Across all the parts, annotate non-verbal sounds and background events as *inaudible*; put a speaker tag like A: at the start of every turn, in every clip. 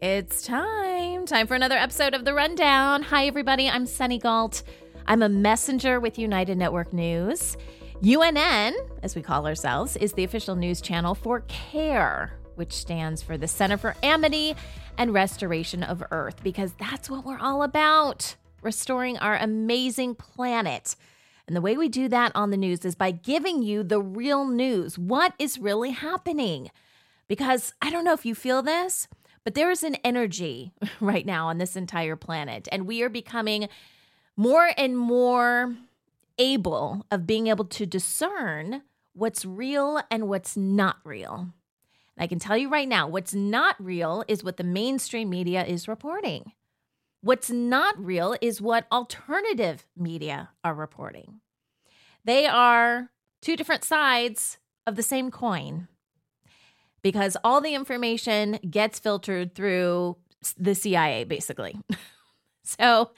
A: It's time. Time for another episode of The Rundown. Hi, everybody. I'm Sunny Galt. I'm a messenger with United Network News. UNN, as we call ourselves, is the official news channel for CARE, which stands for the Center for Amity and Restoration of Earth, because that's what we're all about restoring our amazing planet. And the way we do that on the news is by giving you the real news. What is really happening? Because I don't know if you feel this, but there is an energy *laughs* right now on this entire planet, and we are becoming more and more able of being able to discern what's real and what's not real. And I can tell you right now, what's not real is what the mainstream media is reporting. What's not real is what alternative media are reporting. They are two different sides of the same coin because all the information gets filtered through the CIA, basically. *laughs* so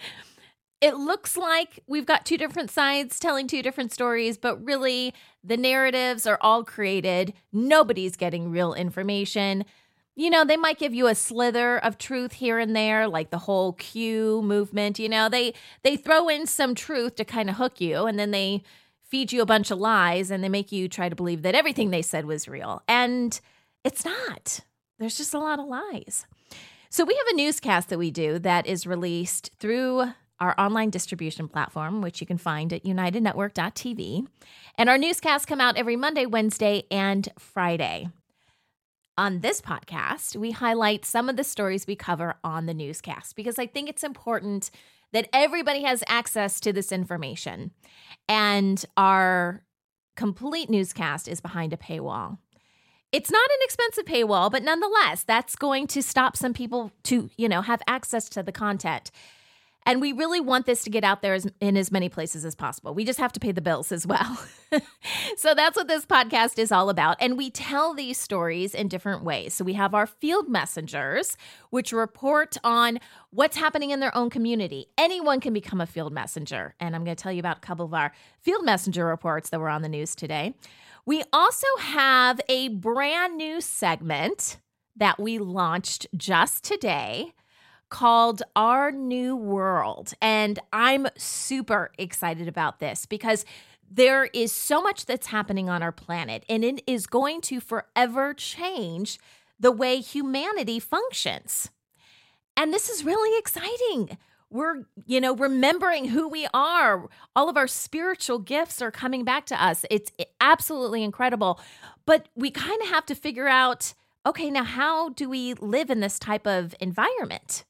A: it looks like we've got two different sides telling two different stories, but really the narratives are all created. Nobody's getting real information. You know, they might give you a slither of truth here and there, like the whole Q movement. You know, they they throw in some truth to kind of hook you, and then they feed you a bunch of lies, and they make you try to believe that everything they said was real. And it's not. There's just a lot of lies. So we have a newscast that we do that is released through our online distribution platform, which you can find at unitednetwork.tv. And our newscasts come out every Monday, Wednesday, and Friday. On this podcast, we highlight some of the stories we cover on the newscast because I think it's important that everybody has access to this information. And our complete newscast is behind a paywall. It's not an expensive paywall, but nonetheless, that's going to stop some people to, you know, have access to the content. And we really want this to get out there as, in as many places as possible. We just have to pay the bills as well. *laughs* so that's what this podcast is all about. And we tell these stories in different ways. So we have our field messengers, which report on what's happening in their own community. Anyone can become a field messenger. And I'm going to tell you about a couple of our field messenger reports that were on the news today. We also have a brand new segment that we launched just today called Our New World. And I'm super excited about this because there is so much that's happening on our planet, and it is going to forever change the way humanity functions. And this is really exciting. We're, you know, remembering who we are. All of our spiritual gifts are coming back to us. It's absolutely incredible. But we kind of have to figure out okay, now how do we live in this type of environment?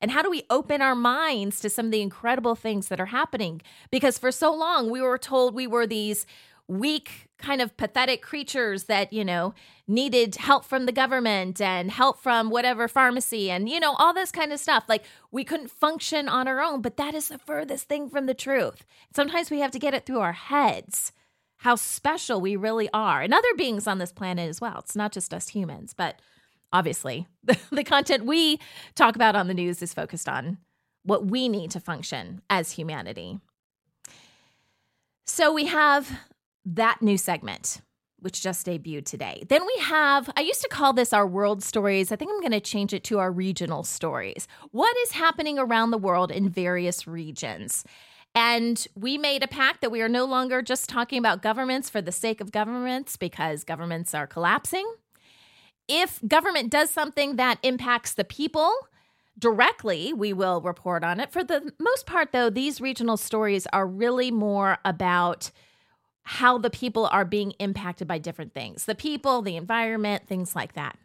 A: And how do we open our minds to some of the incredible things that are happening? Because for so long, we were told we were these weak, kind of pathetic creatures that, you know, needed help from the government and help from whatever pharmacy and, you know, all this kind of stuff. Like we couldn't function on our own, but that is the furthest thing from the truth. Sometimes we have to get it through our heads how special we really are and other beings on this planet as well. It's not just us humans, but obviously, the, *laughs* the content we talk about on the news is focused on what we need to function as humanity. So we have that new segment, which just debuted today. Then we have, I used to call this our world stories. I think I'm going to change it to our regional stories. What is happening around the world in various regions? And we made a pact that we are no longer just talking about governments for the sake of governments because governments are collapsing if government does something that impacts the people directly, we will report on it. For the most part, though, these regional stories are really more about how the people are being impacted by different things the people, the environment, things like that.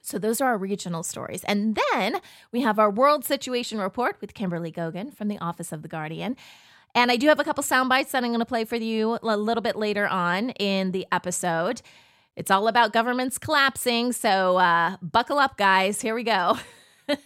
A: So, those are our regional stories. And then we have our world situation report with Kimberly Goguen from the Office of the Guardian. And I do have a couple sound bites that I'm going to play for you a little bit later on in the episode. It's all about governments collapsing. So uh, buckle up, guys. Here we go. *laughs*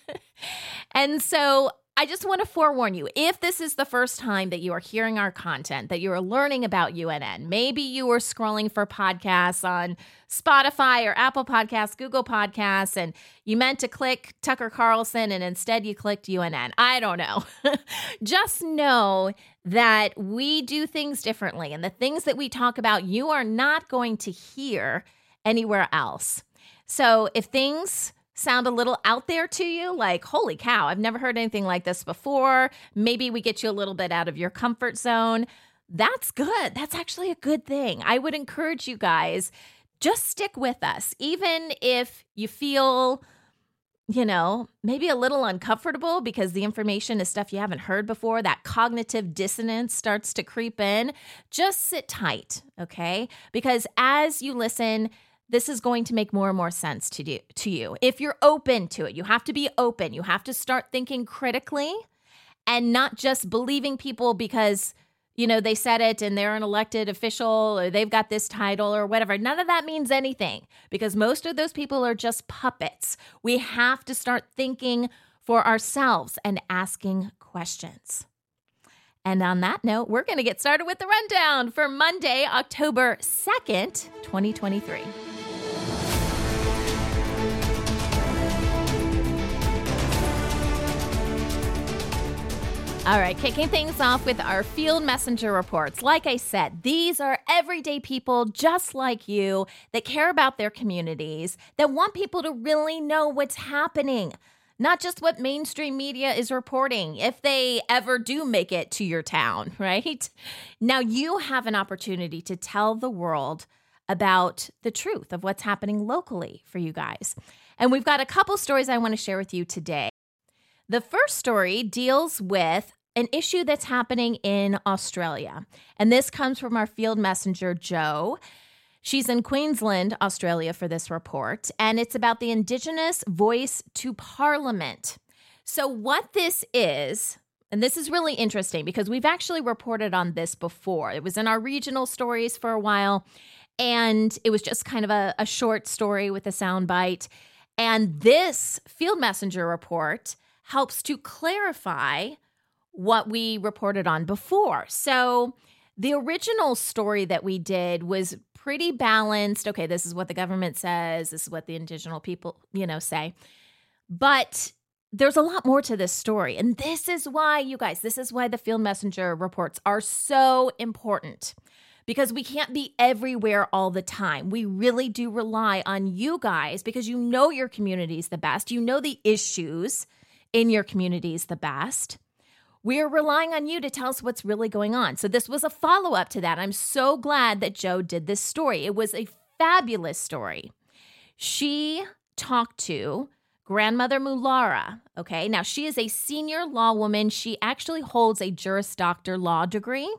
A: and so I just want to forewarn you if this is the first time that you are hearing our content, that you are learning about UNN, maybe you were scrolling for podcasts on Spotify or Apple Podcasts, Google Podcasts, and you meant to click Tucker Carlson and instead you clicked UNN. I don't know. *laughs* just know that we do things differently, and the things that we talk about, you are not going to hear anywhere else. So if things sound a little out there to you, like, holy cow, I've never heard anything like this before, maybe we get you a little bit out of your comfort zone. That's good. That's actually a good thing. I would encourage you guys just stick with us, even if you feel you know, maybe a little uncomfortable because the information is stuff you haven't heard before. That cognitive dissonance starts to creep in. Just sit tight, okay? Because as you listen, this is going to make more and more sense to do to you. If you're open to it, you have to be open. You have to start thinking critically and not just believing people because you know, they said it and they're an elected official or they've got this title or whatever. None of that means anything because most of those people are just puppets. We have to start thinking for ourselves and asking questions. And on that note, we're going to get started with the rundown for Monday, October 2nd, 2023. All right, kicking things off with our field messenger reports. Like I said, these are everyday people just like you that care about their communities, that want people to really know what's happening, not just what mainstream media is reporting, if they ever do make it to your town, *laughs* right? Now you have an opportunity to tell the world about the truth of what's happening locally for you guys. And we've got a couple stories I want to share with you today. The first story deals with an issue that's happening in Australia. And this comes from our field messenger, Joe. She's in Queensland, Australia, for this report, and it's about the Indigenous voice to Parliament. So, what this is, and this is really interesting because we've actually reported on this before. It was in our regional stories for a while, and it was just kind of a, a short story with a soundbite. And this field messenger report helps to clarify what we reported on before. So, the original story that we did was pretty balanced. Okay, this is what the government says, this is what the indigenous people, you know, say. But there's a lot more to this story. And this is why, you guys, this is why the field messenger reports are so important because we can't be everywhere all the time. We really do rely on you guys because you know your communities the best, you know the issues in your communities the best. We're relying on you to tell us what's really going on. So, this was a follow up to that. I'm so glad that Joe did this story. It was a fabulous story. She talked to grandmother Mulara. Okay, now she is a senior law woman. She actually holds a Juris Doctor law degree,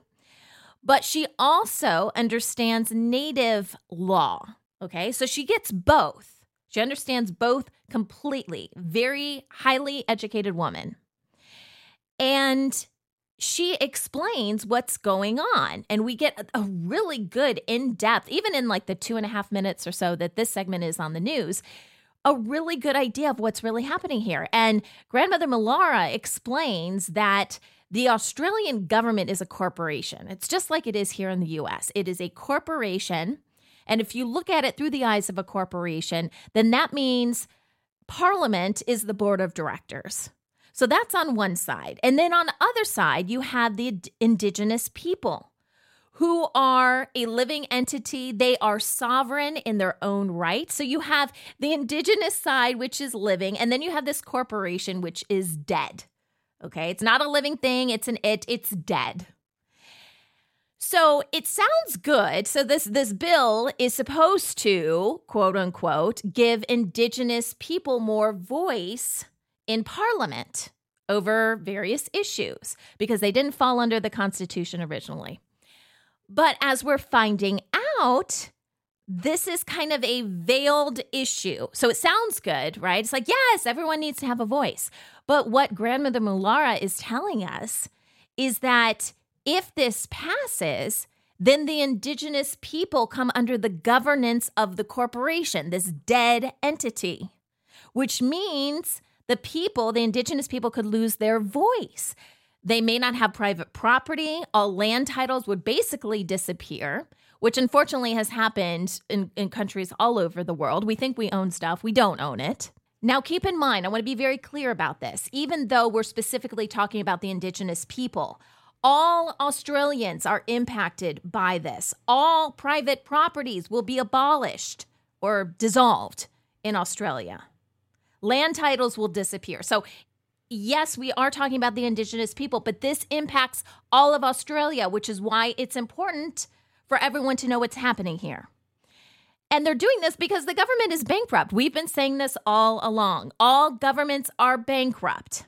A: but she also understands Native law. Okay, so she gets both. She understands both completely. Very highly educated woman. And she explains what's going on. And we get a, really good in depth, even in like the two and a half minutes or so that this segment is on the news, a really good idea of what's really happening here. And Grandmother Mulara explains that the Australian government is a corporation. It's just like it is here in the US. It is a corporation. And if you look at it through the eyes of a corporation, then that means Parliament is the board of directors. So that's on one side. And then on the other side, you have the indigenous people who are a living entity. They are sovereign in their own right. So you have the indigenous side, which is living, and then you have this corporation, which is dead. Okay, it's not a living thing, it's an it, it's dead. So it sounds good. So this this bill is supposed to, quote unquote, give indigenous people more voice in Parliament over various issues because they didn't fall under the Constitution originally. But as we're finding out, this is kind of a veiled issue. So it sounds good, right? It's like, yes, everyone needs to have a voice. But what Grandmother Mulara is telling us is that if this passes, then the indigenous people come under the governance of the corporation, this dead entity, which means the people, the indigenous people, could lose their voice. They may not have private property. All land titles would basically disappear, which unfortunately has happened in, in countries all over the world. We think we own stuff, we don't own it. Now, keep in mind, I want to be very clear about this. Even though we're specifically talking about the indigenous people, all Australians are impacted by this. All private properties will be abolished or dissolved in Australia. Land titles will disappear. So, yes, we are talking about the indigenous people, but this impacts all of Australia, which is why it's important for everyone to know what's happening here. And they're doing this because the government is bankrupt. We've been saying this all along. All governments are bankrupt.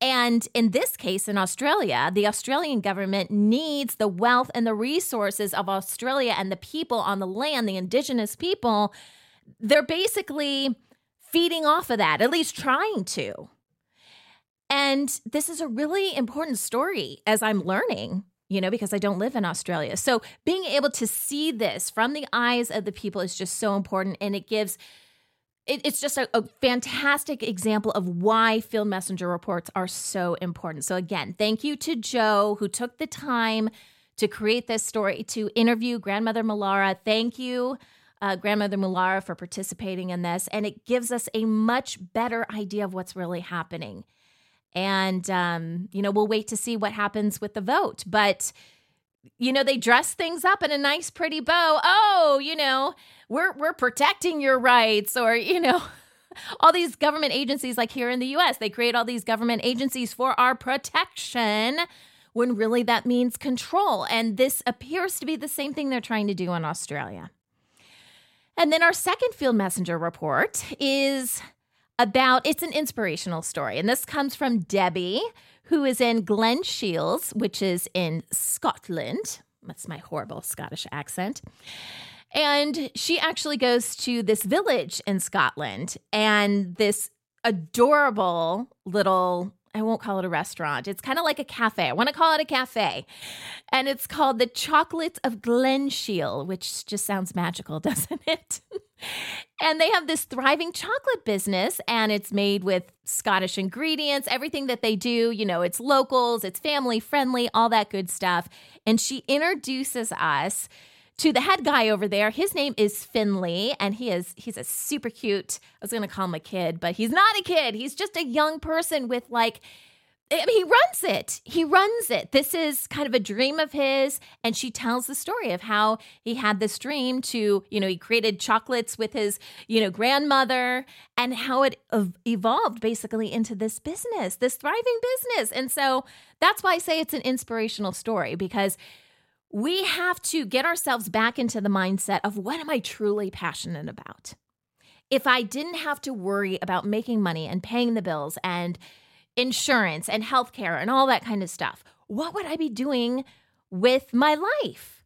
A: And in this case, in Australia, the Australian government needs the wealth and the resources of Australia and the people on the land, the indigenous people. They're basically feeding off of that, at least trying to. And this is a really important story as I'm learning you know, because I don't live in Australia. So being able to see this from the eyes of the people is just so important. And it gives, it, it's just a, a fantastic example of why field messenger reports are so important. So, again, thank you to Joe who took the time to create this story, to interview Grandmother Mulara. Thank you. Uh, Grandmother Mulara for participating in this. And it gives us a much better idea of what's really happening. And, um, you know, we'll wait to see what happens with the vote. But, you know, they dress things up in a nice, pretty bow. Oh, you know, we're, we're protecting your rights, or, you know, *laughs* all these government agencies, like here in the US, they create all these government agencies for our protection when really that means control. And this appears to be the same thing they're trying to do in Australia. And then our second field messenger report is about it's an inspirational story. And this comes from Debbie, who is in Glen Shields, which is in Scotland. That's my horrible Scottish accent. And she actually goes to this village in Scotland and this adorable little I won't call it a restaurant. It's kind of like a cafe. I want to call it a cafe. And it's called the Chocolates of Glen Shiel, which just sounds magical, *laughs* doesn't it? and they have this thriving chocolate business and it's made with Scottish ingredients, everything that they do, you know, it's locals, it's family friendly, all that good stuff. And she introduces us to the head guy over there. His name is Finley, and he is he's a super cute. I was to call him a kid, but he's not a kid. He's just a young person with like I mean, he runs it. He runs it. This is kind of a dream of his. And she tells the story of how he had this dream to, you know, he created chocolates with his, you know, grandmother and how it evolved basically into this business, this thriving business. And so that's why I say it's an inspirational story because we have to get ourselves back into the mindset of what am I truly passionate about? If I didn't have to worry about making money and paying the bills and insurance and healthcare and all that kind of stuff, what would I be doing with my life?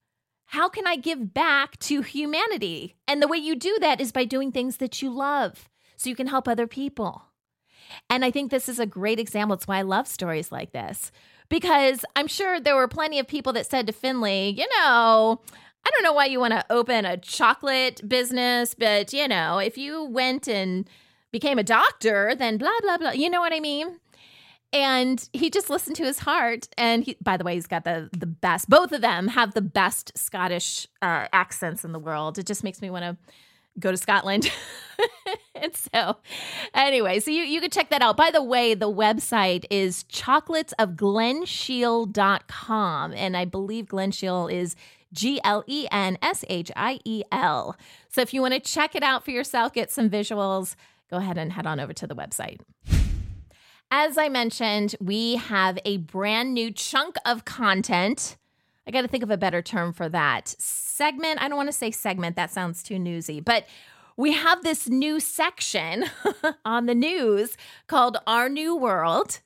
A: How can I give back to humanity? And the way you do that is by doing things that you love so you can help other people. And I think this is a great example. It's why I love stories like this because I'm sure there were plenty of people that said to Finley, you know, I don't know why you want to open a chocolate business, but you know, if you went and became a doctor, then blah, blah, blah. You know what I mean? And he just listened to his heart. And he, by the way, he's got the, the best, both of them have the best Scottish uh, accents in the world. It just makes me want to go to Scotland. *laughs* and so, anyway, so you, you can check that out. By the way, the website is chocolatesofglenshiel.com. And I believe Glenshiel is G L E N S H I E L. So if you want to check it out for yourself, get some visuals, go ahead and head on over to the website. As I mentioned, we have a brand new chunk of content I got to think of a better term for that. Segment, I don't want to say segment, that sounds too newsy, but we have this new section *laughs* on the news called Our New World.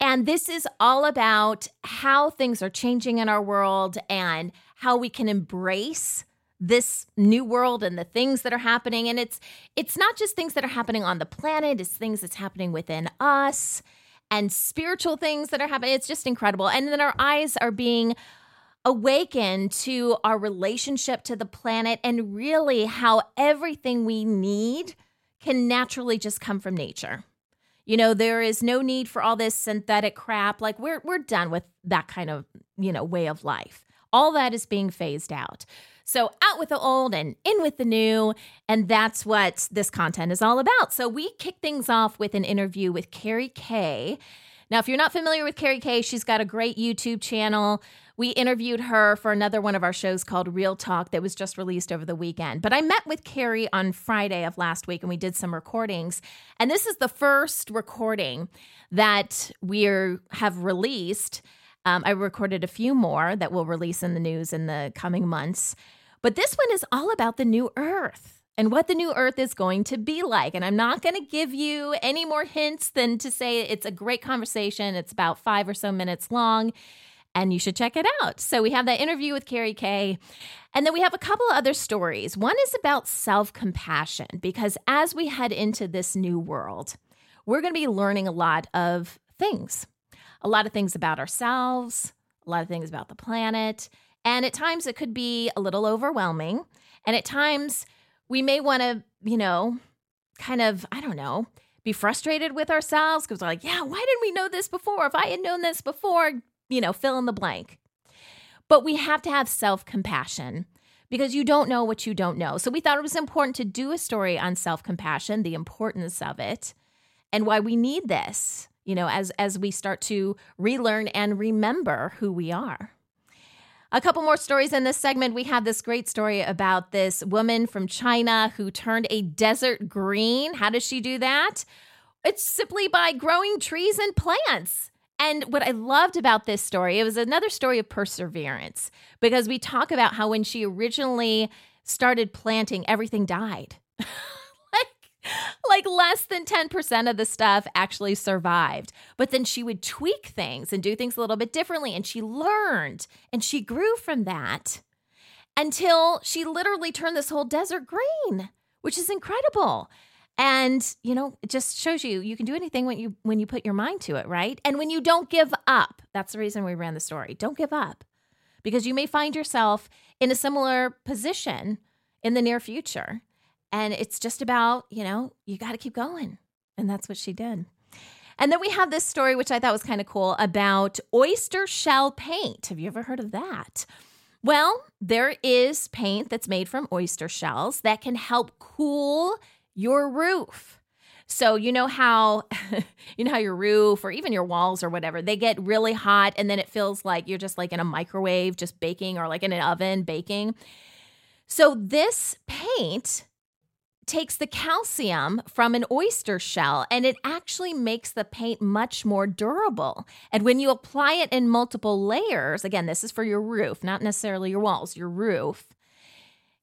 A: And this is all about how things are changing in our world and how we can embrace this new world and the things that are happening and it's it's not just things that are happening on the planet it's things that's happening within us and spiritual things that are happening it's just incredible and then our eyes are being awaken to our relationship to the planet and really how everything we need can naturally just come from nature. You know, there is no need for all this synthetic crap. Like we're we're done with that kind of, you know, way of life. All that is being phased out. So out with the old and in with the new. And that's what this content is all about. So we kick things off with an interview with Carrie Kay Now, if you're not familiar with Carrie Kay, she's got a great YouTube channel. We interviewed her for another one of our shows called Real Talk that was just released over the weekend. But I met with Carrie on Friday of last week and we did some recordings. And this is the first recording that we have released. Um, I recorded a few more that we'll release in the news in the coming months. But this one is all about the new earth and what the new earth is going to be like. And I'm not going to give you any more hints than to say it's a great conversation. It's about five or so minutes long, and you should check it out. So we have that interview with Carrie Kay. And then we have a couple of other stories. One is about self compassion, because as we head into this new world, we're going to be learning a lot of things a lot of things about ourselves, a lot of things about the planet. And at times it could be a little overwhelming. And at times we may want to, you know, kind of, I don't know, be frustrated with ourselves because we're like, yeah, why didn't we know this before? If I had known this before, you know, fill in the blank. But we have to have self compassion because you don't know what you don't know. So we thought it was important to do a story on self compassion, the importance of it, and why we need this, you know, as, as we start to relearn and remember who we are. A couple more stories in this segment. We have this great story about this woman from China who turned a desert green. How does she do that? It's simply by growing trees and plants. And what I loved about this story, it was another story of perseverance because we talk about how when she originally started planting, everything died. *laughs* *laughs* like less than 10% of the stuff actually survived. But then she would tweak things and do things a little bit differently. And she learned and she grew from that until she literally turned this whole desert green, which is incredible. And, you know, it just shows you you can do anything when you when you put your mind to it, right? And when you don't give up. That's the reason we ran the story. Don't give up. Because you may find yourself in a similar position in the near future. And it's just about, you know, you got to keep going. And that's what she did. And then we have this story, which I thought was kind of cool, about oyster shell paint. Have you ever heard of that? Well, there is paint that's made from oyster shells that can help cool your roof. So you know how *laughs* you know how your roof or even your walls or whatever, they get really hot and then it feels like you're just like in a microwave just baking or like in an oven baking. So this paint takes the calcium from an oyster shell and it actually makes the paint much more durable. And when you apply it in multiple layers, again, this is for your roof, not necessarily your walls, your roof.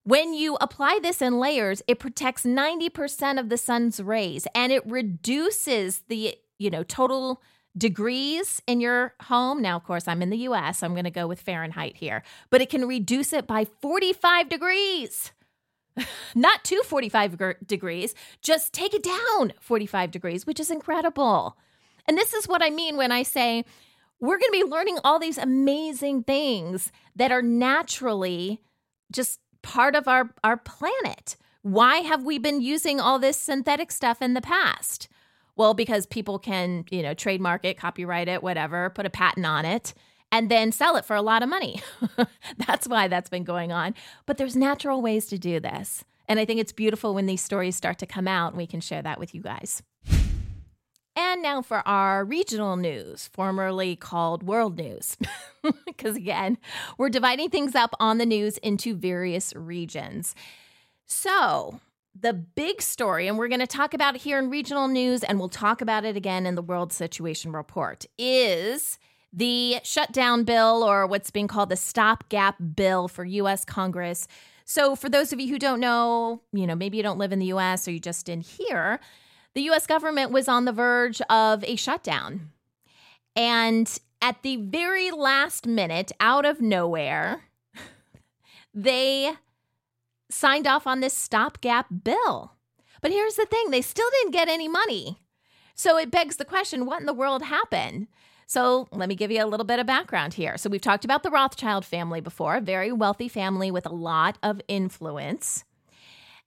A: When you apply this in layers, it protects 90% of the sun's rays and it reduces the, you know, total degrees in your home. Now, of course, I'm in the US, so I'm going to go with Fahrenheit here, but it can reduce it by 45 degrees. Not to 45 degrees, just take it down 45 degrees, which is incredible. And this is what I mean when I say we're going to be learning all these amazing things that are naturally just part of our, our planet. Why have we been using all this synthetic stuff in the past? Well, because people can, you know, trademark it, copyright it, whatever, put a patent on it and then sell it for a lot of money. *laughs* that's why that's been going on. But there's natural ways to do this. And I think it's beautiful when these stories start to come out and we can share that with you guys. And now for our regional news, formerly called world news. *laughs* Because again, we're dividing things up on the news into various regions. So, the big story, and we're going to talk about it here in regional news, and we'll talk about it again in the World Situation Report, is the shutdown bill, or what's being called the stopgap bill for U.S. Congress. So, for those of you who don't know, you know, maybe you don't live in the U.S. or you just didn't hear, the U.S. government was on the verge of a shutdown. And at the very last minute, out of nowhere, *laughs* they signed off on this stopgap bill. But here's the thing they still didn't get any money. So it begs the question what in the world happened? So, let me give you a little bit of background here. So, we've talked about the Rothschild family before, a very wealthy family with a lot of influence.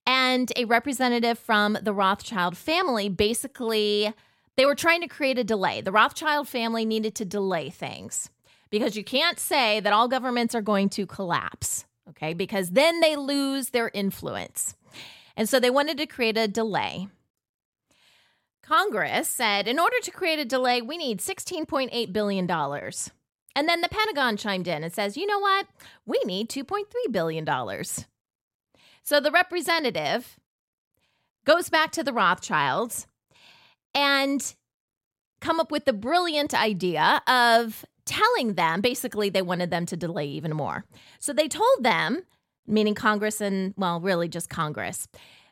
A: And a representative from the Rothschild family basically they were trying to create a delay. The Rothschild family needed to delay things because you can't say that all governments are going to collapse, okay? Because then they lose their influence. And so they wanted to create a delay. Congress said in order to create a delay, we need $16.8 billion. And then the Pentagon chimed in and says, you know what? We need $2.3 billion. So the representative goes back to the Rothschilds and come up with the brilliant idea of telling them basically they wanted them to delay even more. So they told them, meaning Congress and, well, really just Congress,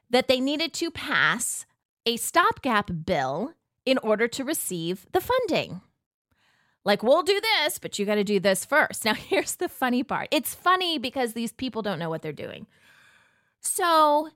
A: that they needed to pass a stopgap bill in order to receive the funding. Like, we'll do this, but you got to do this first. *laughs* Now, here's the funny part it's funny because these people don't know what they're doing. So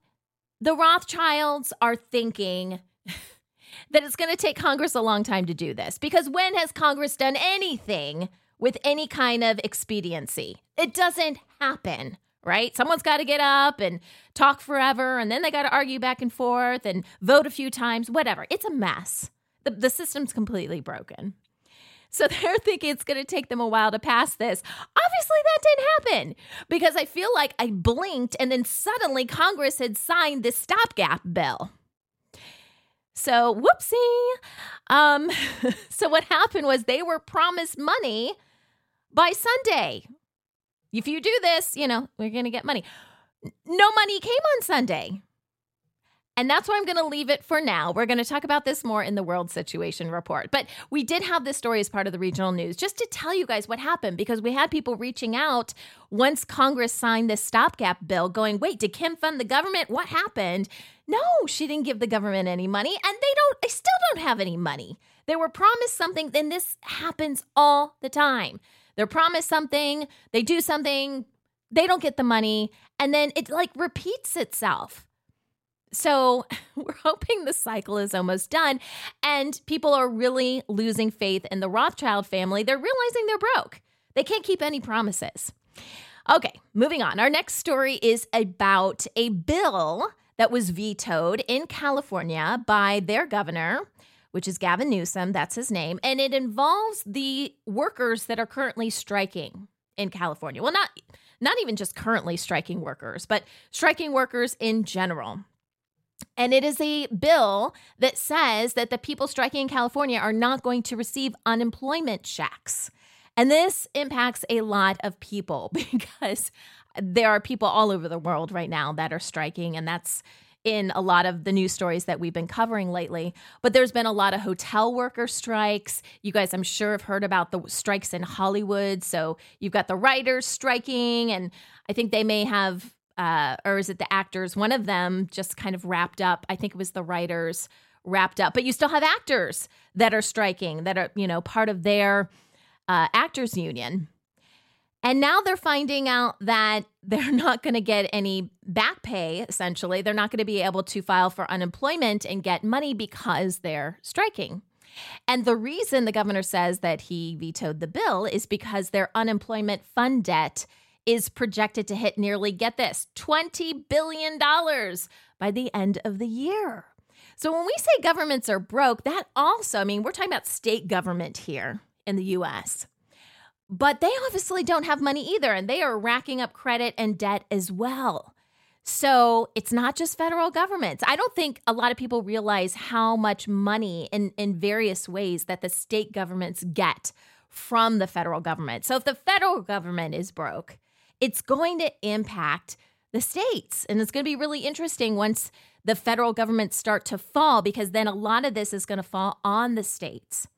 A: the Rothschilds are thinking, *laughs* that it's going to take Congress a long time to do this because when has Congress done anything with any kind of expediency? It doesn't happen, right? Someone's got to get up and talk forever and then they got to argue back and forth and vote a few times, whatever. It's a mess. The, the system's completely broken. So *laughs* they're thinking it's going to take them a while to pass this. Obviously, that didn't happen because I feel like I blinked and then suddenly Congress had signed this stopgap bill. So, whoopsie. Um, *laughs* so, what happened was they were promised money by Sunday. If you do this, you know, we're going to get money. No money came on Sunday. And that's why I'm going to leave it for now. We're going to talk about this more in the World Situation Report. But we did have this story as part of the regional news just to tell you guys what happened because we had people reaching out once Congress signed this stopgap bill going, wait, did Kim fund the government? What happened? No, she didn't give the government any money, and they don't, they still don't have any money. They were promised something, then this happens all the time. They're promised something, they do something, they don't get the money, and then it like repeats itself. So *laughs* we're hoping the cycle is almost done, and people are really losing faith in the Rothschild family. They're realizing they're broke, they can't keep any promises. Okay, moving on. Our next story is about a bill that was vetoed in California by their governor, which is Gavin Newsom, that's his name, and it involves the workers that are currently striking in California. Well, not not even just currently striking workers, but striking workers in general. And it is a bill that says that the people striking in California are not going to receive unemployment checks. And this impacts a lot of people *laughs* because there are people all over the world right now that are striking, and that's in a lot of the news stories that we've been covering lately. But there's been a lot of hotel worker strikes. You guys, I'm sure, have heard about the strikes in Hollywood. So you've got the writers striking, and I think they may have, uh, or is it the actors? One of them just kind of wrapped up. I think it was the writers wrapped up. But you still have actors that are striking, that are, you know, part of their uh, actors union. And now they're finding out that *laughs* they're not going to get any back pay, essentially. They're not going to be able to file for unemployment and get money because they're striking. And the reason the governor says that he vetoed the bill is because their unemployment fund debt is projected to hit nearly, get this, $20 billion by the end of the year. So when we say governments are broke, that also, I mean, we're talking about state government here in the US. But they obviously don't have money either, and they are racking up credit and debt as well. So it's not just federal governments. I don't think a lot of people realize how much money in, in various ways that the state governments get from the federal government. So if the federal government is broke, it's going to impact the states. And it's going to be really interesting once the federal governments start to fall, because then a lot of this is going to fall on the states.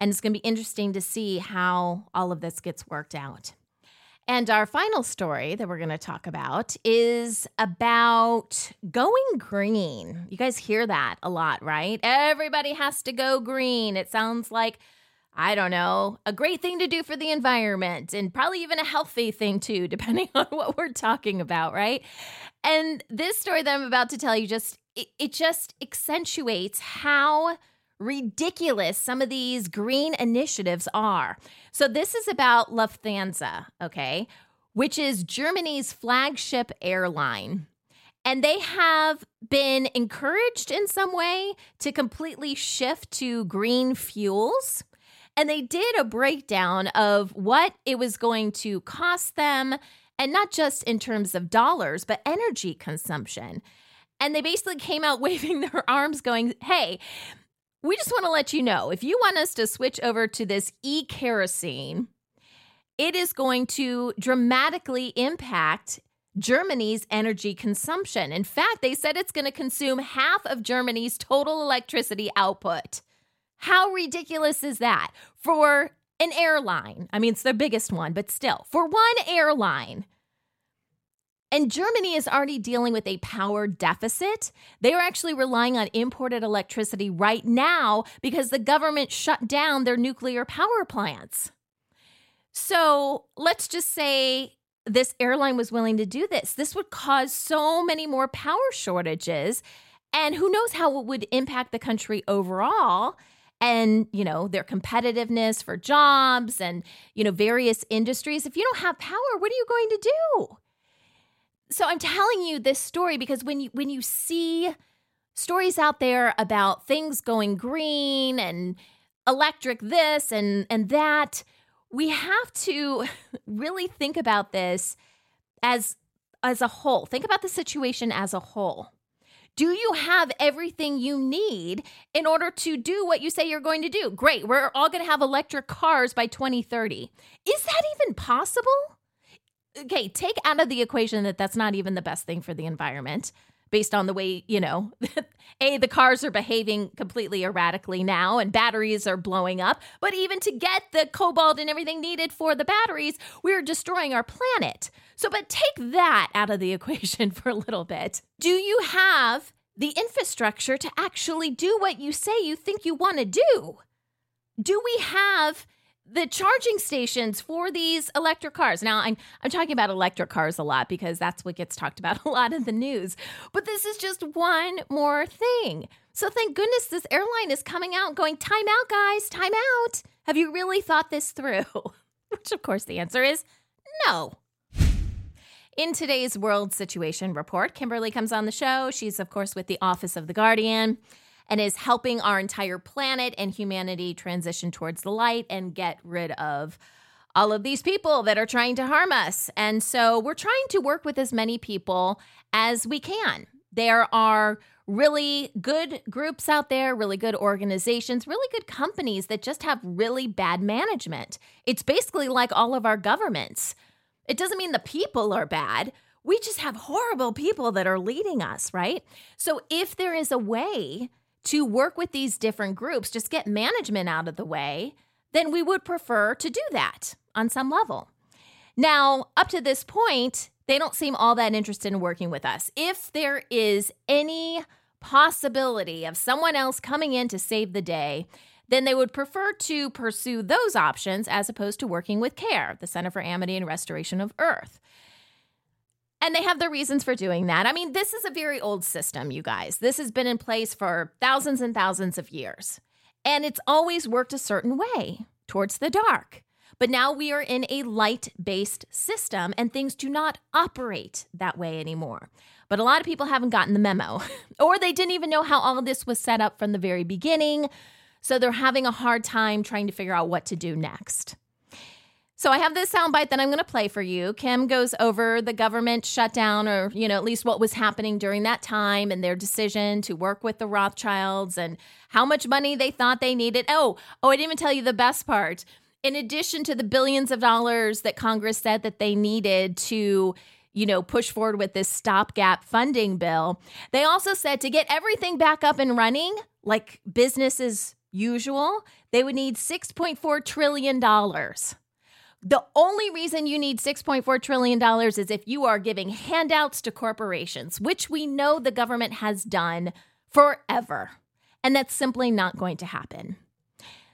A: And it's going to be interesting to see how all of this gets worked out. And our final story that we're going to talk about is about going green. You guys hear that a lot, right? Everybody has to go green. It sounds like, I don't know, a great thing to do for the environment and probably even a healthy thing too, *laughs* depending on what we're talking about, right? And this story that I'm about to tell you just, it, it just accentuates how ridiculous some of these green initiatives are. So, this is about Lufthansa, okay, which is Germany's flagship airline. And they have been encouraged in some way to completely shift to green fuels. And they did a breakdown of what it was going to cost them, and not just in terms of dollars, but energy consumption. And they basically came out *laughs* waving their arms, going, hey, we just want to let you know if you want us to switch over to this e kerosene, it is going to dramatically impact Germany's energy consumption. In fact, they said it's going to consume half of Germany's total electricity output. How ridiculous is that for an airline? I mean, it's their biggest one, but still, for one airline. And Germany is already dealing with a power deficit. They are actually relying on imported electricity right now because the government shut down their nuclear power plants. So let's just say this airline was willing to do this. This would cause so many more power shortages. And who knows how it would impact the country overall and you know their competitiveness for jobs and you know various industries if you don't have power what are you going to do so i'm telling you this story because when you when you see stories out there about things going green and electric this and and that we have to *laughs* really think about this as as a whole. Think about the situation as a whole. Do you have everything you need in order to do what you say you're going to do? Great. We're all going to have electric cars by 2030. Is that even possible? Okay, take out of the equation that that's not even the best thing for the environment based on the way, you know, *laughs* A, the cars are behaving completely erratically now and batteries are blowing up. But even to get the cobalt and everything needed for the batteries, we're destroying our planet. So, but take that out of the *laughs* equation for a little bit. Do you have the infrastructure to actually do what you say you think you want to do? Do we have the charging stations for these electric cars. Now, I'm I'm talking about electric cars a lot because that's what gets talked about *laughs* a lot in the news. But this is just one more thing. So thank goodness this airline is coming out going, "Time out, guys, time out. Have you really thought this through?" *laughs* Which of course the answer is no. In today's World Situation Report, Kimberly comes on the show. She's of course with the Office of the Guardian and is helping our entire planet and humanity transition towards the light and get rid of all of these people that are trying to harm us. And so we're trying to work with as many people as we can. There are really good groups out there, really good organizations, really good companies that just have really bad management. It's basically like all of our governments. It doesn't mean the people are bad. We just have horrible people that are leading us, right? So if there is a way to work with these different groups, just get management out of the way, then we would prefer to do that on some level. Now, up to this point, they don't seem all that interested in working with us. If there is any possibility of someone else coming in to save the day, then they would prefer to pursue those options as opposed to working with CARE, the Center for Amity and Restoration of Earth. And they have their reasons for doing that. I mean, this is a very old system, you guys. This has been in place for thousands and thousands of years. And it's always worked a certain way towards the dark. But now we are in a light based system and things do not operate that way anymore. But a lot of people haven't gotten the memo, *laughs* or they didn't even know how all of this was set up from the very beginning. So they're having a hard time trying to figure out what to do next. So I have this soundbite that I'm going to play for you. Kim goes over the government shutdown, or you know, at least what was happening during that time, and their decision to work with the Rothschilds and how much money they thought they needed. Oh, oh, I didn't even tell you the best part. In addition to the billions of dollars that Congress said that they needed to you know, push forward with this stopgap funding bill. They also said to get everything back up and running, like business as usual, they would need $6.4 trillion. The only reason you need $6.4 trillion is if you are giving handouts to corporations, which we know the government has done forever. And that's simply not going to happen.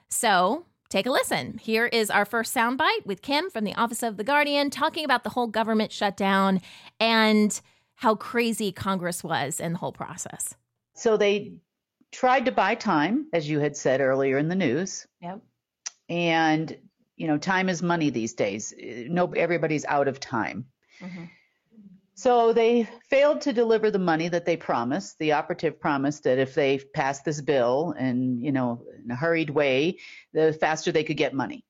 A: So take a listen. Here is our first soundbite with Kim from the Office of the Guardian talking about the whole government shutdown and how crazy Congress was in the whole process.
B: So they tried to buy time, as you had said earlier in the news.
A: Yep.
B: And you know, time is money these days. No, everybody's out of time. Mm-hmm. So they failed to deliver the money that they promised. The operative promised that if they passed this bill and, you know, in a hurried way, the faster they could get money.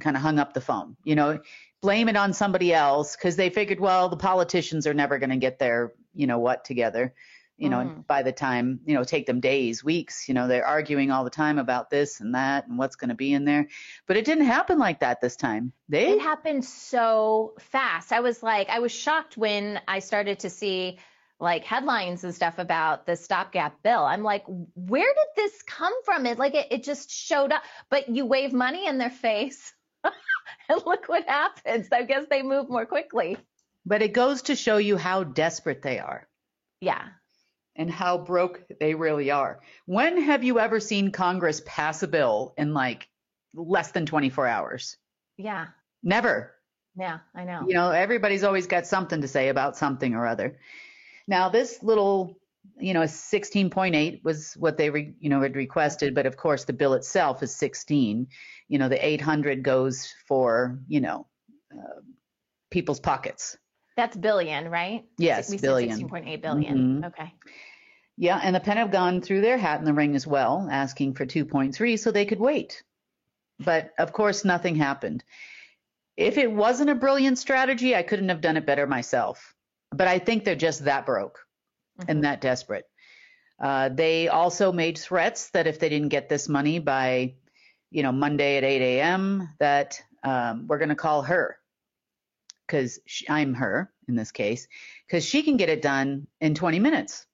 B: Kind of hung up the phone. You know, blame it on somebody else because they figured, well, the politicians are never going to get their, you know, what together. You know,
A: Mm.
B: by the time, you know, take them days, weeks, you know, they're arguing all the time about this and that and what's going to be in there. But it didn't happen like that this time. They
A: It happened so fast. I was like, I was shocked when I started to see like headlines and stuff about the stopgap bill. I'm like, where did this come from? It like it, it just showed up. But you wave money in their face, *laughs* and look what happens. I guess they move more quickly.
B: but it goes to show you how desperate they are
A: Yeah.
B: And how broke they really are. When have you ever seen Congress pass a bill in like less than 24 hours?
A: Yeah.
B: Never.
A: Yeah. I know.
B: You know, everybody's always got something to say about something or other. Now, this little, you know, 16.8 was what they, re, you know, had requested, but of course the bill itself is 16. You know, the 800 goes for, you know, uh, people's pockets.
A: That's billion, right?
B: Yes,
A: we said
B: billion.
A: 16.8 billion.
B: Mhm.
A: Okay.
B: Yeah, and the Pentagon threw their hat in the ring as well, asking for 2.3 so they could wait. But of course, nothing happened. If it wasn't a brilliant strategy, I couldn't have done it better myself. But I think they're just that broke
A: Mhm.
B: and that desperate. Uh, they also made threats that if they didn't get this money by, you know, Monday at 8 a.m., that um, we're going to call her because I'm her in this case, because she can get it done in 20 minutes.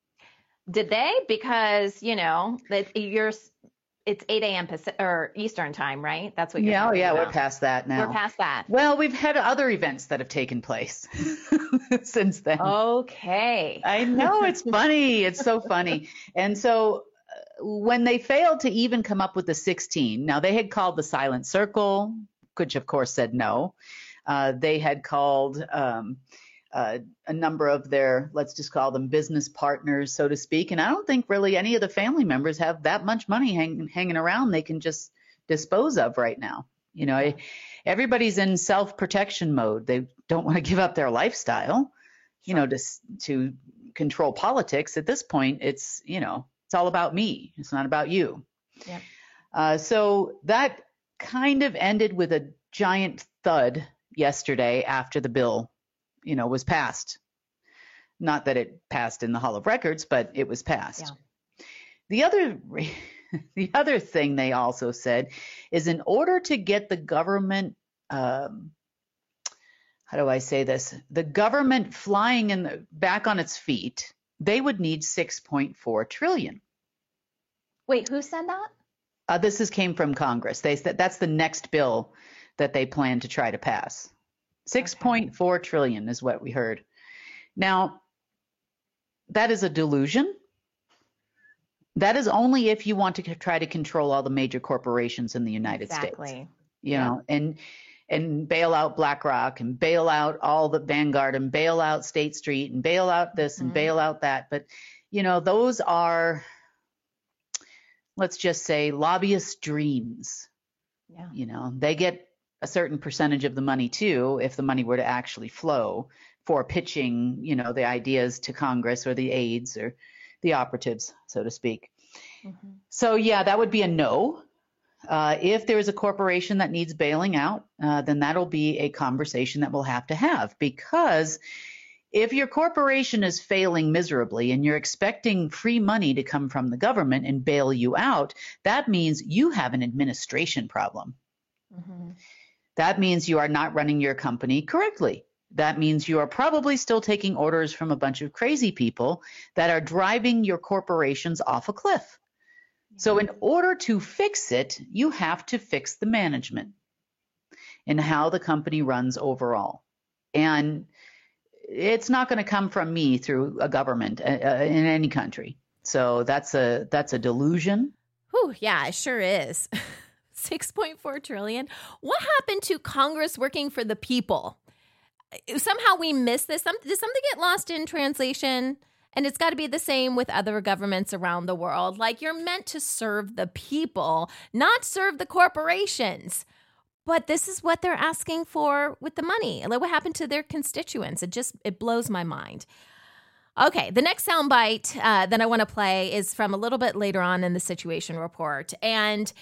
A: Did they? Because you know that you're. It's 8 a.m. Pacific or Eastern time, right? That's what you're.
B: Yeah, oh yeah, we're past that now.
A: We're past that.
B: well, we've had other events that have taken place *laughs* since then.
A: Okay.
B: I know it's funny. It's so funny. And so uh, when they failed to even come up with the 16, now they had called the silent circle, which of course said no. Uh, they had called um, uh, a number of their, let's just call them business partners, so to speak. And I don't think really any of the family members have that much money hang, hanging around they can just dispose of right now. You know, everybody's in self protection mode. They don't want to give up their lifestyle you know, to to control politics. At this point, it's you know, it's all about me. It's not about you.
A: Yep.
B: Uh, so that kind of ended with a giant thud yesterday after the bill, you know, was passed. Not that it passed in the Hall of Records, but it was passed. The other *laughs* the other thing they also said is in order to get the government um, how do I say this? The government flying in the, back on its feet, they would need 6.4 trillion.
A: Wait, who said that?
B: Uh, this is came from Congress. They said that's the next bill that they plan to try to pass. 6.4 trillion is what we heard. Now, that is a delusion. That is only if you want to try to control all the major corporations in the United States.
A: exactly.
B: you
A: Yeah.
B: know, and and bail out BlackRock and bail out all the Vanguard and bail out State Street and bail out this and
A: Mhm.
B: bail out that. But you know, those are let's just say lobbyist dreams.
A: Yeah.
B: You know, they get a certain percentage of the money too, if the money were to actually flow for pitching, you know, the ideas to Congress or the aides or the operatives, so to speak.
A: Mhm.
B: So yeah, that would be a no. Uh, if there is a corporation that needs bailing out, uh, then that'll be a conversation that we'll have to have because if your corporation is failing miserably and you're expecting free money to come from the government and bail you out, that means you have an administration problem.
A: Mhm.
B: That means you are not running your company correctly. That means you are probably still taking orders from a bunch of crazy people that are driving your corporations off a cliff. So, in order to fix it, you have to fix the management and how the company runs overall. And it's not going to come from me through a government uh, uh, in any country. So that's a that's a delusion.
A: Whew, yeah, it sure is. *laughs* 6.4 trillion. What happened to Congress working for the people? Somehow we missed this. Some, did something get lost in translation? And it's got to be the same with other governments around the world. Like you're meant to serve the people, not serve the corporations. But this is what they're asking for with the money. Like what happened to their constituents? It just it blows my mind. Okay, the next soundbite uh, that I want to play is from a little bit later on in the situation report. And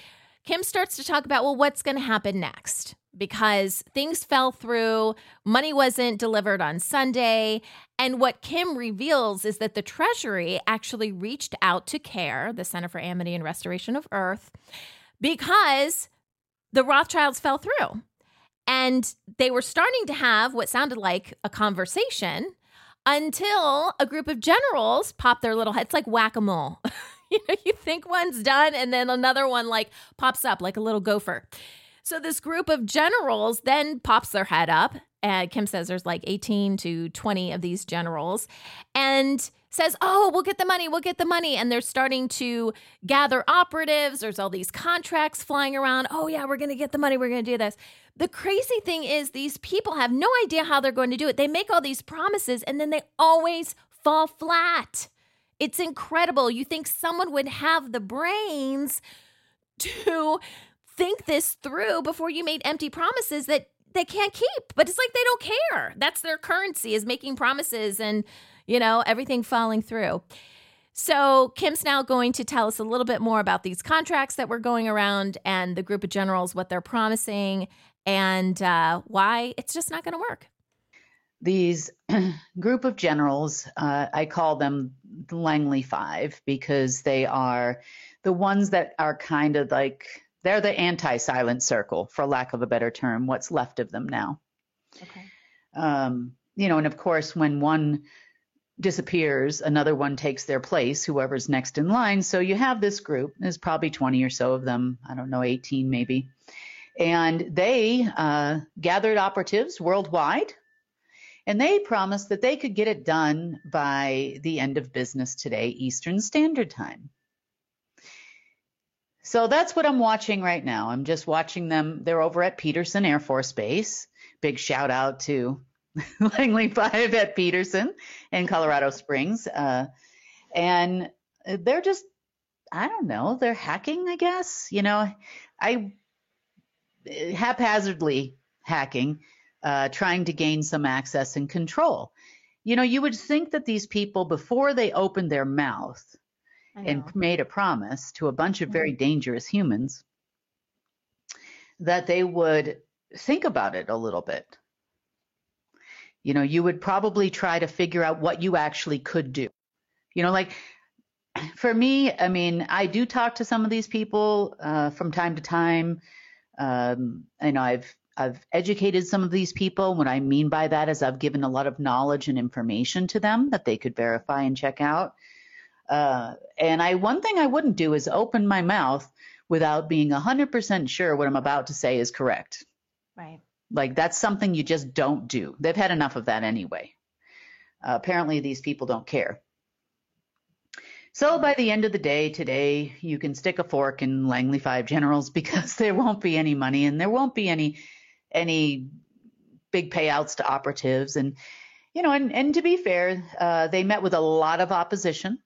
A: Kim starts to talk about, well, what's going to happen next? because things fell through. Money wasn't delivered on Sunday. And what Kim reveals is that the Treasury actually reached out to CARE, the Center for Amity and Restoration of Earth, because the Rothschilds fell through. And they were starting to have what sounded like a conversation until a group of generals popped their little heads like whack a mole. *laughs* *laughs* you know, you think one's done, and then another one like pops up like a little gopher. So this group of generals then pops their head up. And Kim says there's like 18 to 20 of these generals and says, Oh, we'll get the money, we'll get the money. And they're starting to gather operatives. There's all these contracts flying around. Oh, yeah, we're going to get the money, we're going to do this. The crazy thing is, these people have no idea how they're going to do it. They make all these promises and then they always fall flat. It's incredible. You think someone would have the brains to think this through before you made empty promises that they can't keep. But it's like they don't care. That's their currency is making promises and, you know, everything falling through. So, Kim's now going to tell us a little bit more about these contracts that were going around and the group of generals, what they're promising, and uh, why it's just not going to work.
B: These *clears throat* group of generals, uh, I call them the Langley Five because they are the ones that are kind of like they're the anti silent circle, for lack of a better term, what's left of them now. Okay. Um, you know, and of course, when one disappears, another one takes their place, whoever's next in line. So you have this group, there's probably 20 or so of them, I don't know, 18 maybe. And they uh, gathered operatives worldwide, and they promised that they could get it done by the end of business today, Eastern Standard Time. So that's what I'm watching right now. I'm just watching them. They're over at Peterson Air Force Base. Big shout out to *laughs* Langley 5 at Peterson in Colorado Springs. Uh, and they're just, I don't know, they're hacking, I guess. You know, I haphazardly hacking, uh, trying to gain some access and control. You know, you would think that these people, before they opened their mouth, and made a promise to a bunch of very mm-hmm. dangerous humans that they would think about it a little bit. You know, you would probably try to figure out what you actually could do. You know, like *clears throat* for me, I mean, I do talk to some of these people uh, from time to time. Um, know, I've I've educated some of these people. What I mean by that is I've given a lot of knowledge and information to them that they could verify and check out. Uh, and I one thing I wouldn't do is open my mouth without being 100% sure what I'm about to say is correct.
A: Right.
B: Like that's something you just don't do. They've had enough of that anyway. Uh, apparently, these people don't care. So by the end of the day today, you can stick a fork in Langley Five Generals *laughs* because there won't be any money and there won't be any any big payouts to operatives. And you know, and, and to be fair, uh, they met with a lot of opposition.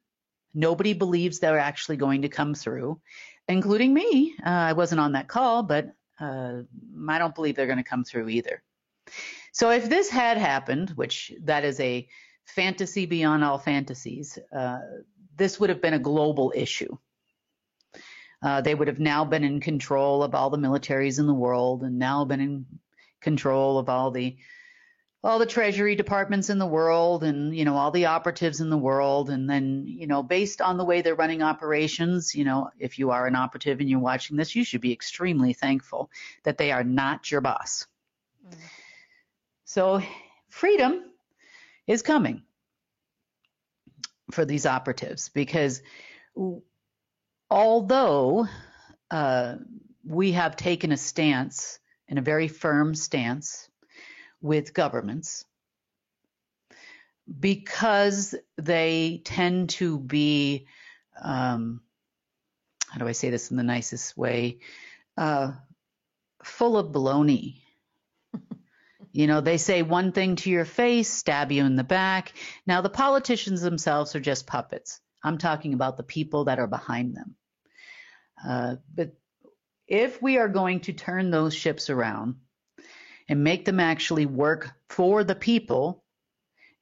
B: Nobody believes they're actually going to come through, including me. Uh, I wasn't on that call, but uh, I don't believe they're going to come through either. So if this had happened, which that is a fantasy beyond all fantasies, uh, this would have been a global issue. Uh, they would have now been in control of all the militaries in the world and now been in control of all the all the treasury departments in the world and you know all the operatives in the world and then you know based on the way they're running operations you know if you are an operative and you're watching this you should be extremely thankful that they are not your boss mm. so freedom is coming for these operatives because although uh, we have taken a stance and a very firm stance with governments because they tend to be, um, how do I say this in the nicest way, uh, full of baloney. *laughs* you know, they say one thing to your face, stab you in the back. Now, the politicians themselves are just puppets. I'm talking about the people that are behind them. Uh, but if we are going to turn those ships around, and make them actually work for the people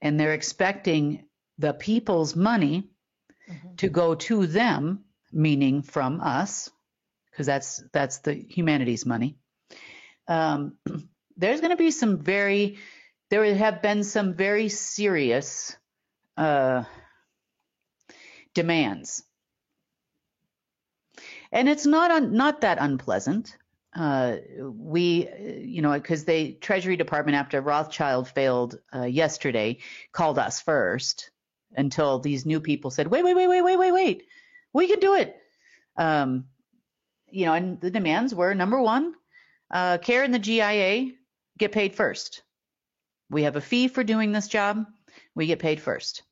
B: and they're expecting the people's money mm-hmm. to go to them meaning from us because that's that's the humanity's money um, *clears throat* there's going to be some very, there have been some very serious uh, demands. And it's not un, not that unpleasant. Uh, we, you know, because the Treasury Department, after Rothschild failed uh, yesterday, called us first until these new people said, wait, wait, wait, wait, wait, wait, wait, we can do it. Um, you know, and the demands were number one, uh, CARE and the GIA get paid first. We have a fee for doing this job. We get paid first.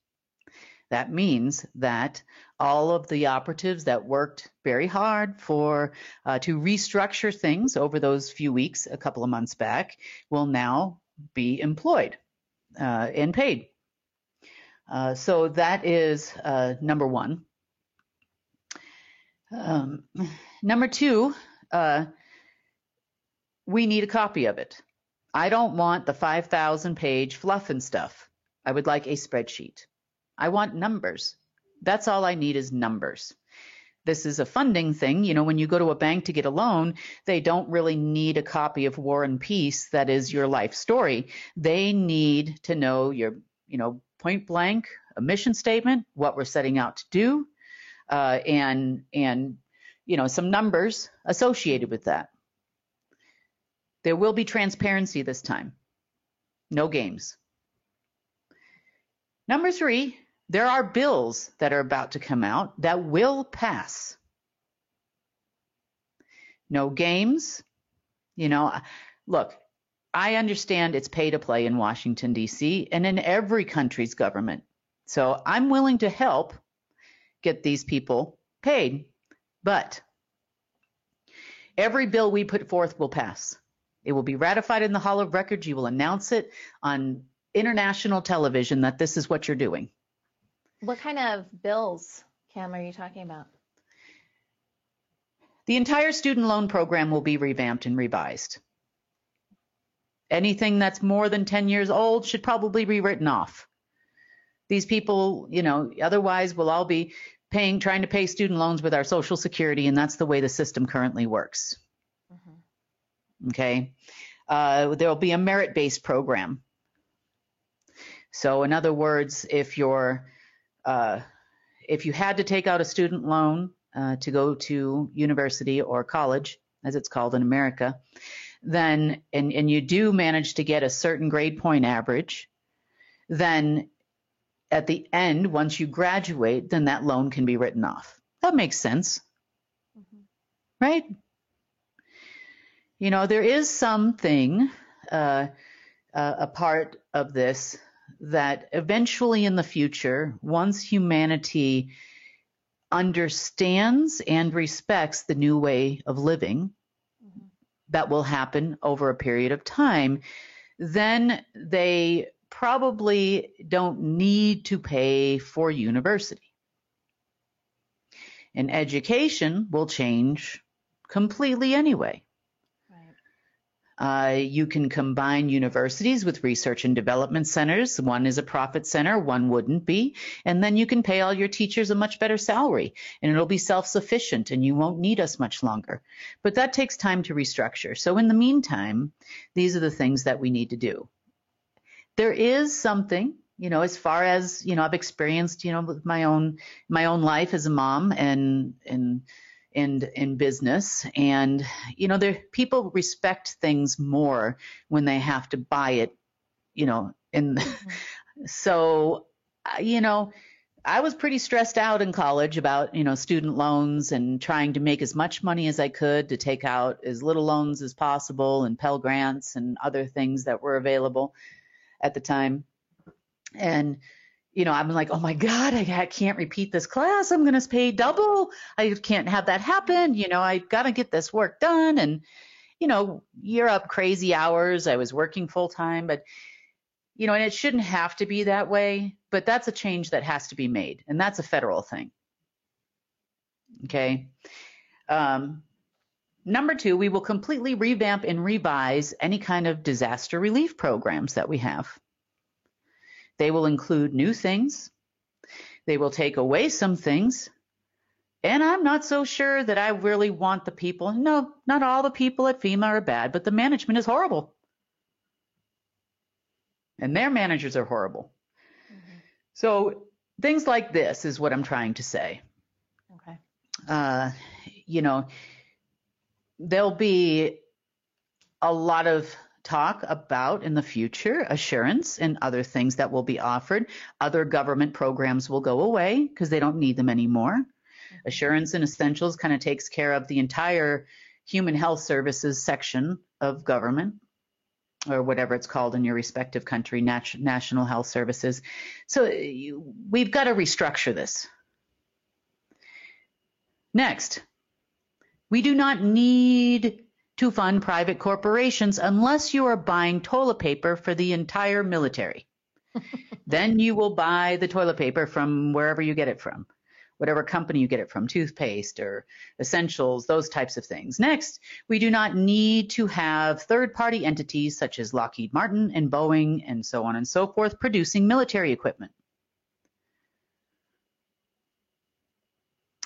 B: That means that all of the operatives that worked very hard for uh, to restructure things over those few weeks, a couple of months back, will now be employed uh, and paid. Uh, so that is uh, number one. Um, number two, uh, we need a copy of it. I don't want the 5,000 page fluff and stuff. I would like a spreadsheet. I want numbers. That's all I need is numbers. This is a funding thing. You know, when you go to a bank to get a loan, they don't really need a copy of War and Peace that is your life story. They need to know your, you know, point blank, a mission statement, what we're setting out to do, uh, and and you know some numbers associated with that. There will be transparency this time. No games. Number three, there are bills that are about to come out that will pass. No games. You know, uh, look, I understand it's pay to play in Washington, D.C., and in every country's government. So I'm willing to help get these people paid. But every bill we put forth will pass. It will be ratified in the Hall of Records. You will announce it on international television that this is what you're doing.
A: What kind of bills, Cam, are you talking about?
B: The entire student loan program will be revamped and revised. Anything that's more than 10 years old should probably be written off. These people, you know, otherwise we'll all be paying, trying to pay student loans with our Social Security, and that's the way the system currently works. Mm-hmm. Okay. Uh, there will be a merit based program. So, in other words, if you're uh, if you had to take out a student loan uh, to go to university or college, as it's called in America, then and, and you do manage to get a certain grade point average, then at the end, once you graduate, then that loan can be written off. That makes sense. Mm-hmm. Right? You know, there is something, uh, uh, a part of this that eventually in the future, once humanity understands and respects the new way of living, mm-hmm. that will happen over a period of time, then they probably don't need to pay for university. And education will change completely anyway. Uh, you can combine universities with research and development centers. One is a profit center, one wouldn't be. And then you can pay all your teachers a much better salary and it'll be self sufficient and you won't need us much longer. But that takes time to restructure. So in the meantime, these are the things that we need to do. There is something you know as far as you know i've experienced you know with my own my own life as a mom and and and in business and you know there people respect things more when they have to buy it you know and mm-hmm. *laughs* so uh, you know I was pretty stressed out in college about, you know, student loans and trying to make as much money as I could to take out as little loans as possible and Pell Grants and other things that were available at the time. And you know, I'm like, oh my God, I can't repeat this class. I'm going to pay double. I can't have that happen. You know, I got to get this work done. And, you know, you're up crazy hours. I was working full time, but, you know, and it shouldn't have to be that way, but that's a change that has to be made. And that's a federal thing. Okay. Um, number two, we will completely revamp and revise any kind of disaster relief programs that we have. They will include new things. They will take away some things. And I'm not so sure that I really want the people. No, not all the people at FEMA are bad, but the management is horrible. And their managers are horrible. Mm-hmm. So things like this is what I'm trying to say. Okay. Uh, you know, there'll be a lot of talk about in the future assurance and other things that will be offered. Other government programs will go away because they don't need them anymore. Mm-hmm. Assurance and Essentials kind of takes care of the entire human health services section of government or whatever it's called in your respective country, nat- national health services. So you, we've got to restructure this. Next, we do not need to fund private corporations unless you are buying toilet paper for the entire military. *laughs* then you will buy the toilet paper from wherever you get it from, whatever company you get it from, toothpaste or essentials, those types of things. Next, we do not need to have third party entities such as Lockheed Martin and Boeing and so on and so forth producing military equipment.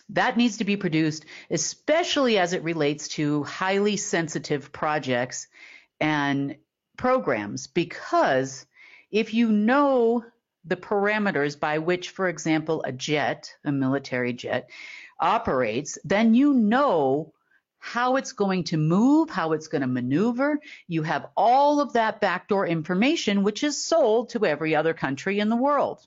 B: That needs to be produced, especially as it relates to highly sensitive projects and programs, because if you know the parameters by which, for example, a jet, a military jet, operates, then you know how it's going to move, how it's going to maneuver. You have all of that backdoor information, which is sold to every other country in the world.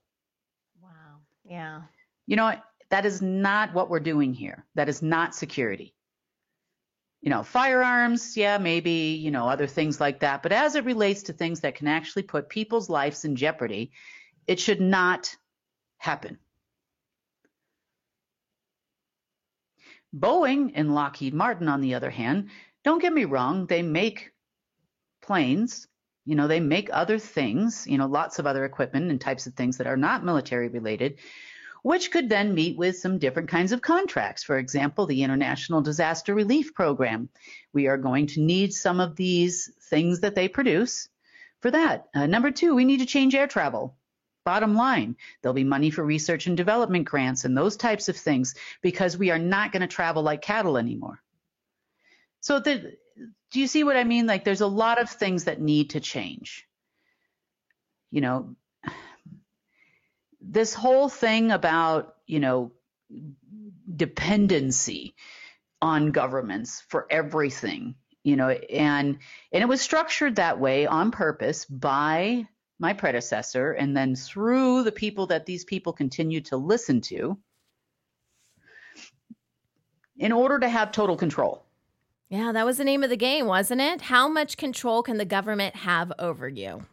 A: Wow. Yeah.
B: You know, that is not what we're doing here. That is not security. You know, firearms, yeah, maybe, you know, other things like that. But as it relates to things that can actually put people's lives in jeopardy, it should not happen. Boeing and Lockheed Martin, on the other hand, don't get me wrong, they make planes. You know, they make other things, you know, lots of other equipment and types of things that are not military related which could then meet with some different kinds of contracts. For example, the International Disaster Relief Program. We are going to need some of these things that they produce for that. Uh, number two, we need to change air travel. Bottom line, there'll be money for research and development grants and those types of things because we are not going to travel like cattle anymore. So, the, do you see what I mean? Like, there's a lot of things that need to change. You know, this whole thing about, you know, dependency on governments for everything, you know, and and it was structured that way on purpose by my predecessor and then through the people that these people continue to listen to in order to have total control.
A: Yeah, that was the name of the game, wasn't it? How much control can the government have over you?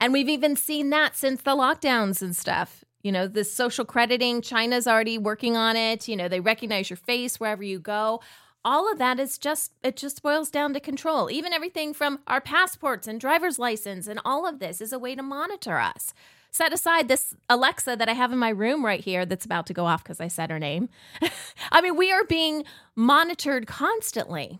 A: And we've even seen that since the lockdowns and stuff. You know, the social crediting, China's already working on it. You know, they recognize your face wherever you go. All of that is just, it just boils down to control. Even everything from our passports and driver's license and all of this is a way to monitor us. Set aside this Alexa that I have in my room right here that's about to go off because I said her name. *laughs* I mean, we are being monitored constantly.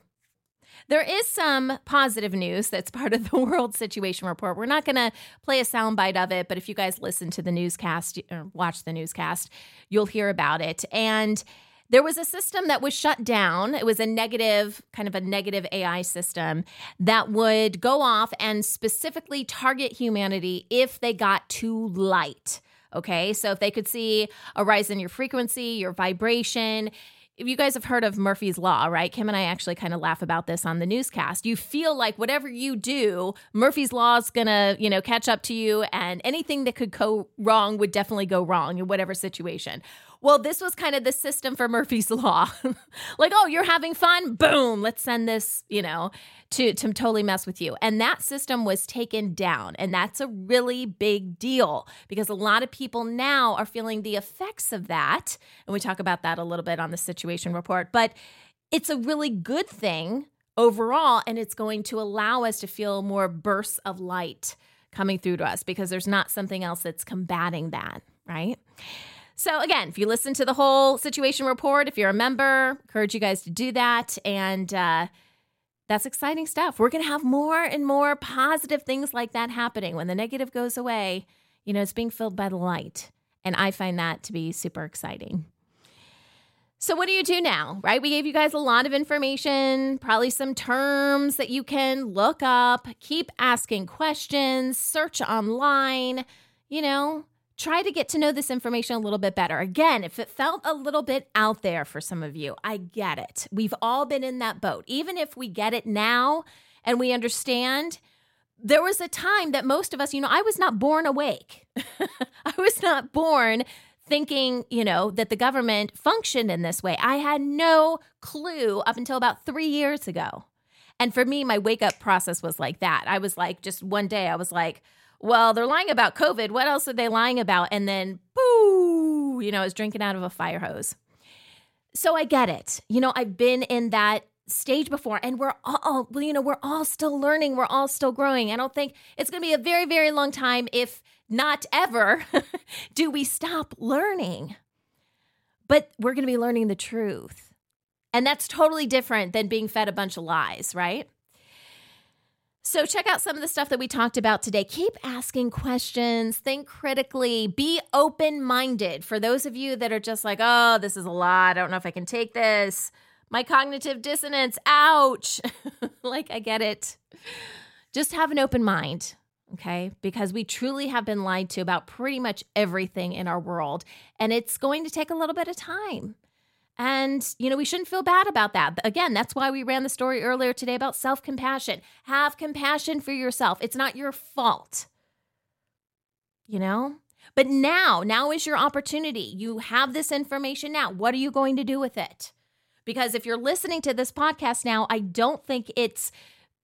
A: There is some positive news that's part of the *laughs* World Situation Report. We're not going to play a soundbite of it, but if you guys listen to the newscast or watch the newscast, you'll hear about it. And there was a system that was shut down. It was a negative, kind of a negative AI system that would go off and specifically target humanity if they got too light. Okay, so if they could see a rise in your frequency, your vibration, you guys have heard of Murphy's Law, right? Kim and I actually kind of laugh about this on the newscast. You feel like whatever you do, Murphy's Law is going to, you know, catch up to you and anything that could go wrong would definitely go wrong in whatever situation. Well, this was kind of the system for Murphy's *laughs* Law. like, oh, you're having fun? Boom, let's send this, you know, to, to totally mess with you. And that system was taken down. And that's a really big deal because a lot of people now are feeling the effects of that. And we talk about that a little bit on the situation report. But it's a really good thing overall. And it's going to allow us to feel more bursts of light coming through to us because there's not something else that's combating that, right? So, again, if you listen to the whole situation report, if you're a member, encourage you guys to do that. And uh, that's exciting stuff. We're going to have more and more positive things like that happening. When the negative goes away, you know, it's being filled by the light. And I find that to be super exciting. So, what do you do now, right? We gave you guys a lot of information, probably some terms that you can look up, keep asking questions, search online, you know, try to get to know this information a little bit better. Again, if it felt a little bit out there for some of you, I get it. We've all been in that boat. Even if we get it now and we understand, there was a time that most of us, you know, I was not born awake. *laughs* I was not born thinking, you know, that the government functioned in this way. I had no clue up until about three years ago. And for me, my wake up process was like that. I was like, just one day, I was like, well, they're lying about COVID. What else are they lying about? And then, boo, you know, I was drinking out of a fire hose. So I get it. You know, I've been in that stage before and we're all you know we're all still learning we're all still growing i don't think it's going to be a very very long time if not ever *laughs* do we stop learning but we're going to be learning the truth and that's totally different than being fed a bunch of lies right so, check out some of the stuff that we talked about today. Keep asking questions, think critically, be open minded. For those of you that are just like, oh, this is a lot, I don't know if I can take this my cognitive dissonance, ouch. *laughs* like, I get it. Just have an open mind, okay? Because we truly have been lied to about pretty much everything in our world, and it's going to take a little bit of time. And, you know, we shouldn't feel bad about that. Again, that's why we ran the story earlier today about self compassion. Have compassion for yourself. It's not your fault, you know? But now, now is your opportunity. You have this information now. What are you going to do with it? Because if you're listening to this podcast now, I don't think it's,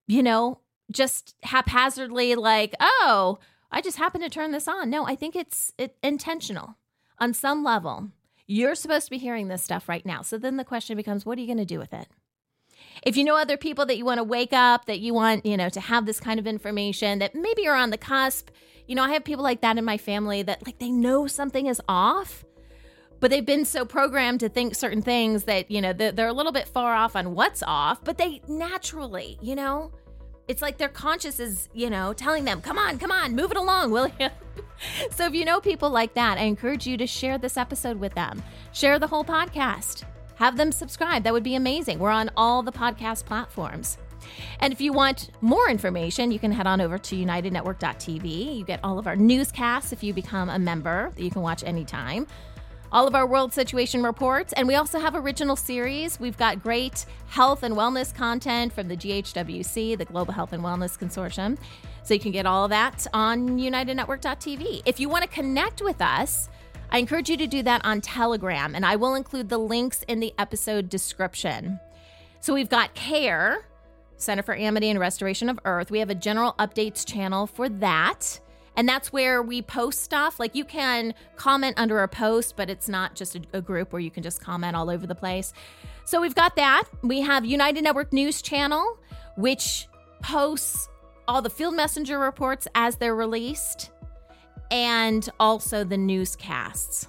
A: you know, just haphazardly like, oh, I just happened to turn this on. No, I think it's it, intentional on some level. You're supposed to be hearing this stuff right now. So then the question becomes, what are you going to do with it? If you know other people that you want to wake up, that you want, you know, to have this kind of information, that maybe you're on the cusp. You know, I have people like that in my family that like they know something is off, but they've been so programmed to think certain things that, you know, they're a little bit far off on what's off, but they naturally, you know, it's like their conscious is, you know, telling them, come on, come on, move it along, will you? *laughs* *laughs* so if you know people like that, I encourage you to share this episode with them. Share the whole podcast. Have them subscribe. That would be amazing. We're on all the podcast platforms. And if you want more information, you can head on over to unitednetwork.tv. You get all of our newscasts if you become a member that you can watch anytime all of our world situation reports, and we also have original series. We've got great health and wellness content from the GHWC, the Global Health and Wellness Consortium. So you can get all of that on unitednetwork.tv. If you want to connect with us, I encourage you to do that on Telegram, and I will include the links in the episode description. So we've got CARE, Center for Amity and Restoration of Earth. We have a general updates channel for that. And that's where we post stuff. Like you can comment under a post, but it's not just a, a, group where you can just comment all over the place. So we've got that. We have United Network News Channel, which posts all the field messenger reports as they're released, and also the newscasts.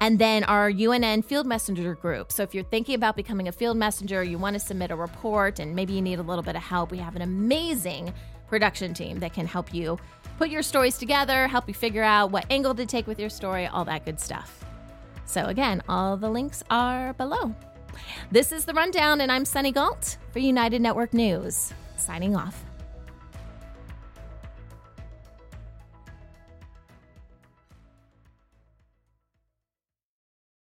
A: And then our UNN Field Messenger group. So if you're thinking about becoming a field messenger, you want to submit a report, and maybe you need a little bit of help, we have an amazing production team that can help you put your stories together, help you figure out what angle to take with your story, all that good stuff. So, again, all the links are below. This is The Rundown, and I'm Sunny Galt for United Network News, signing off.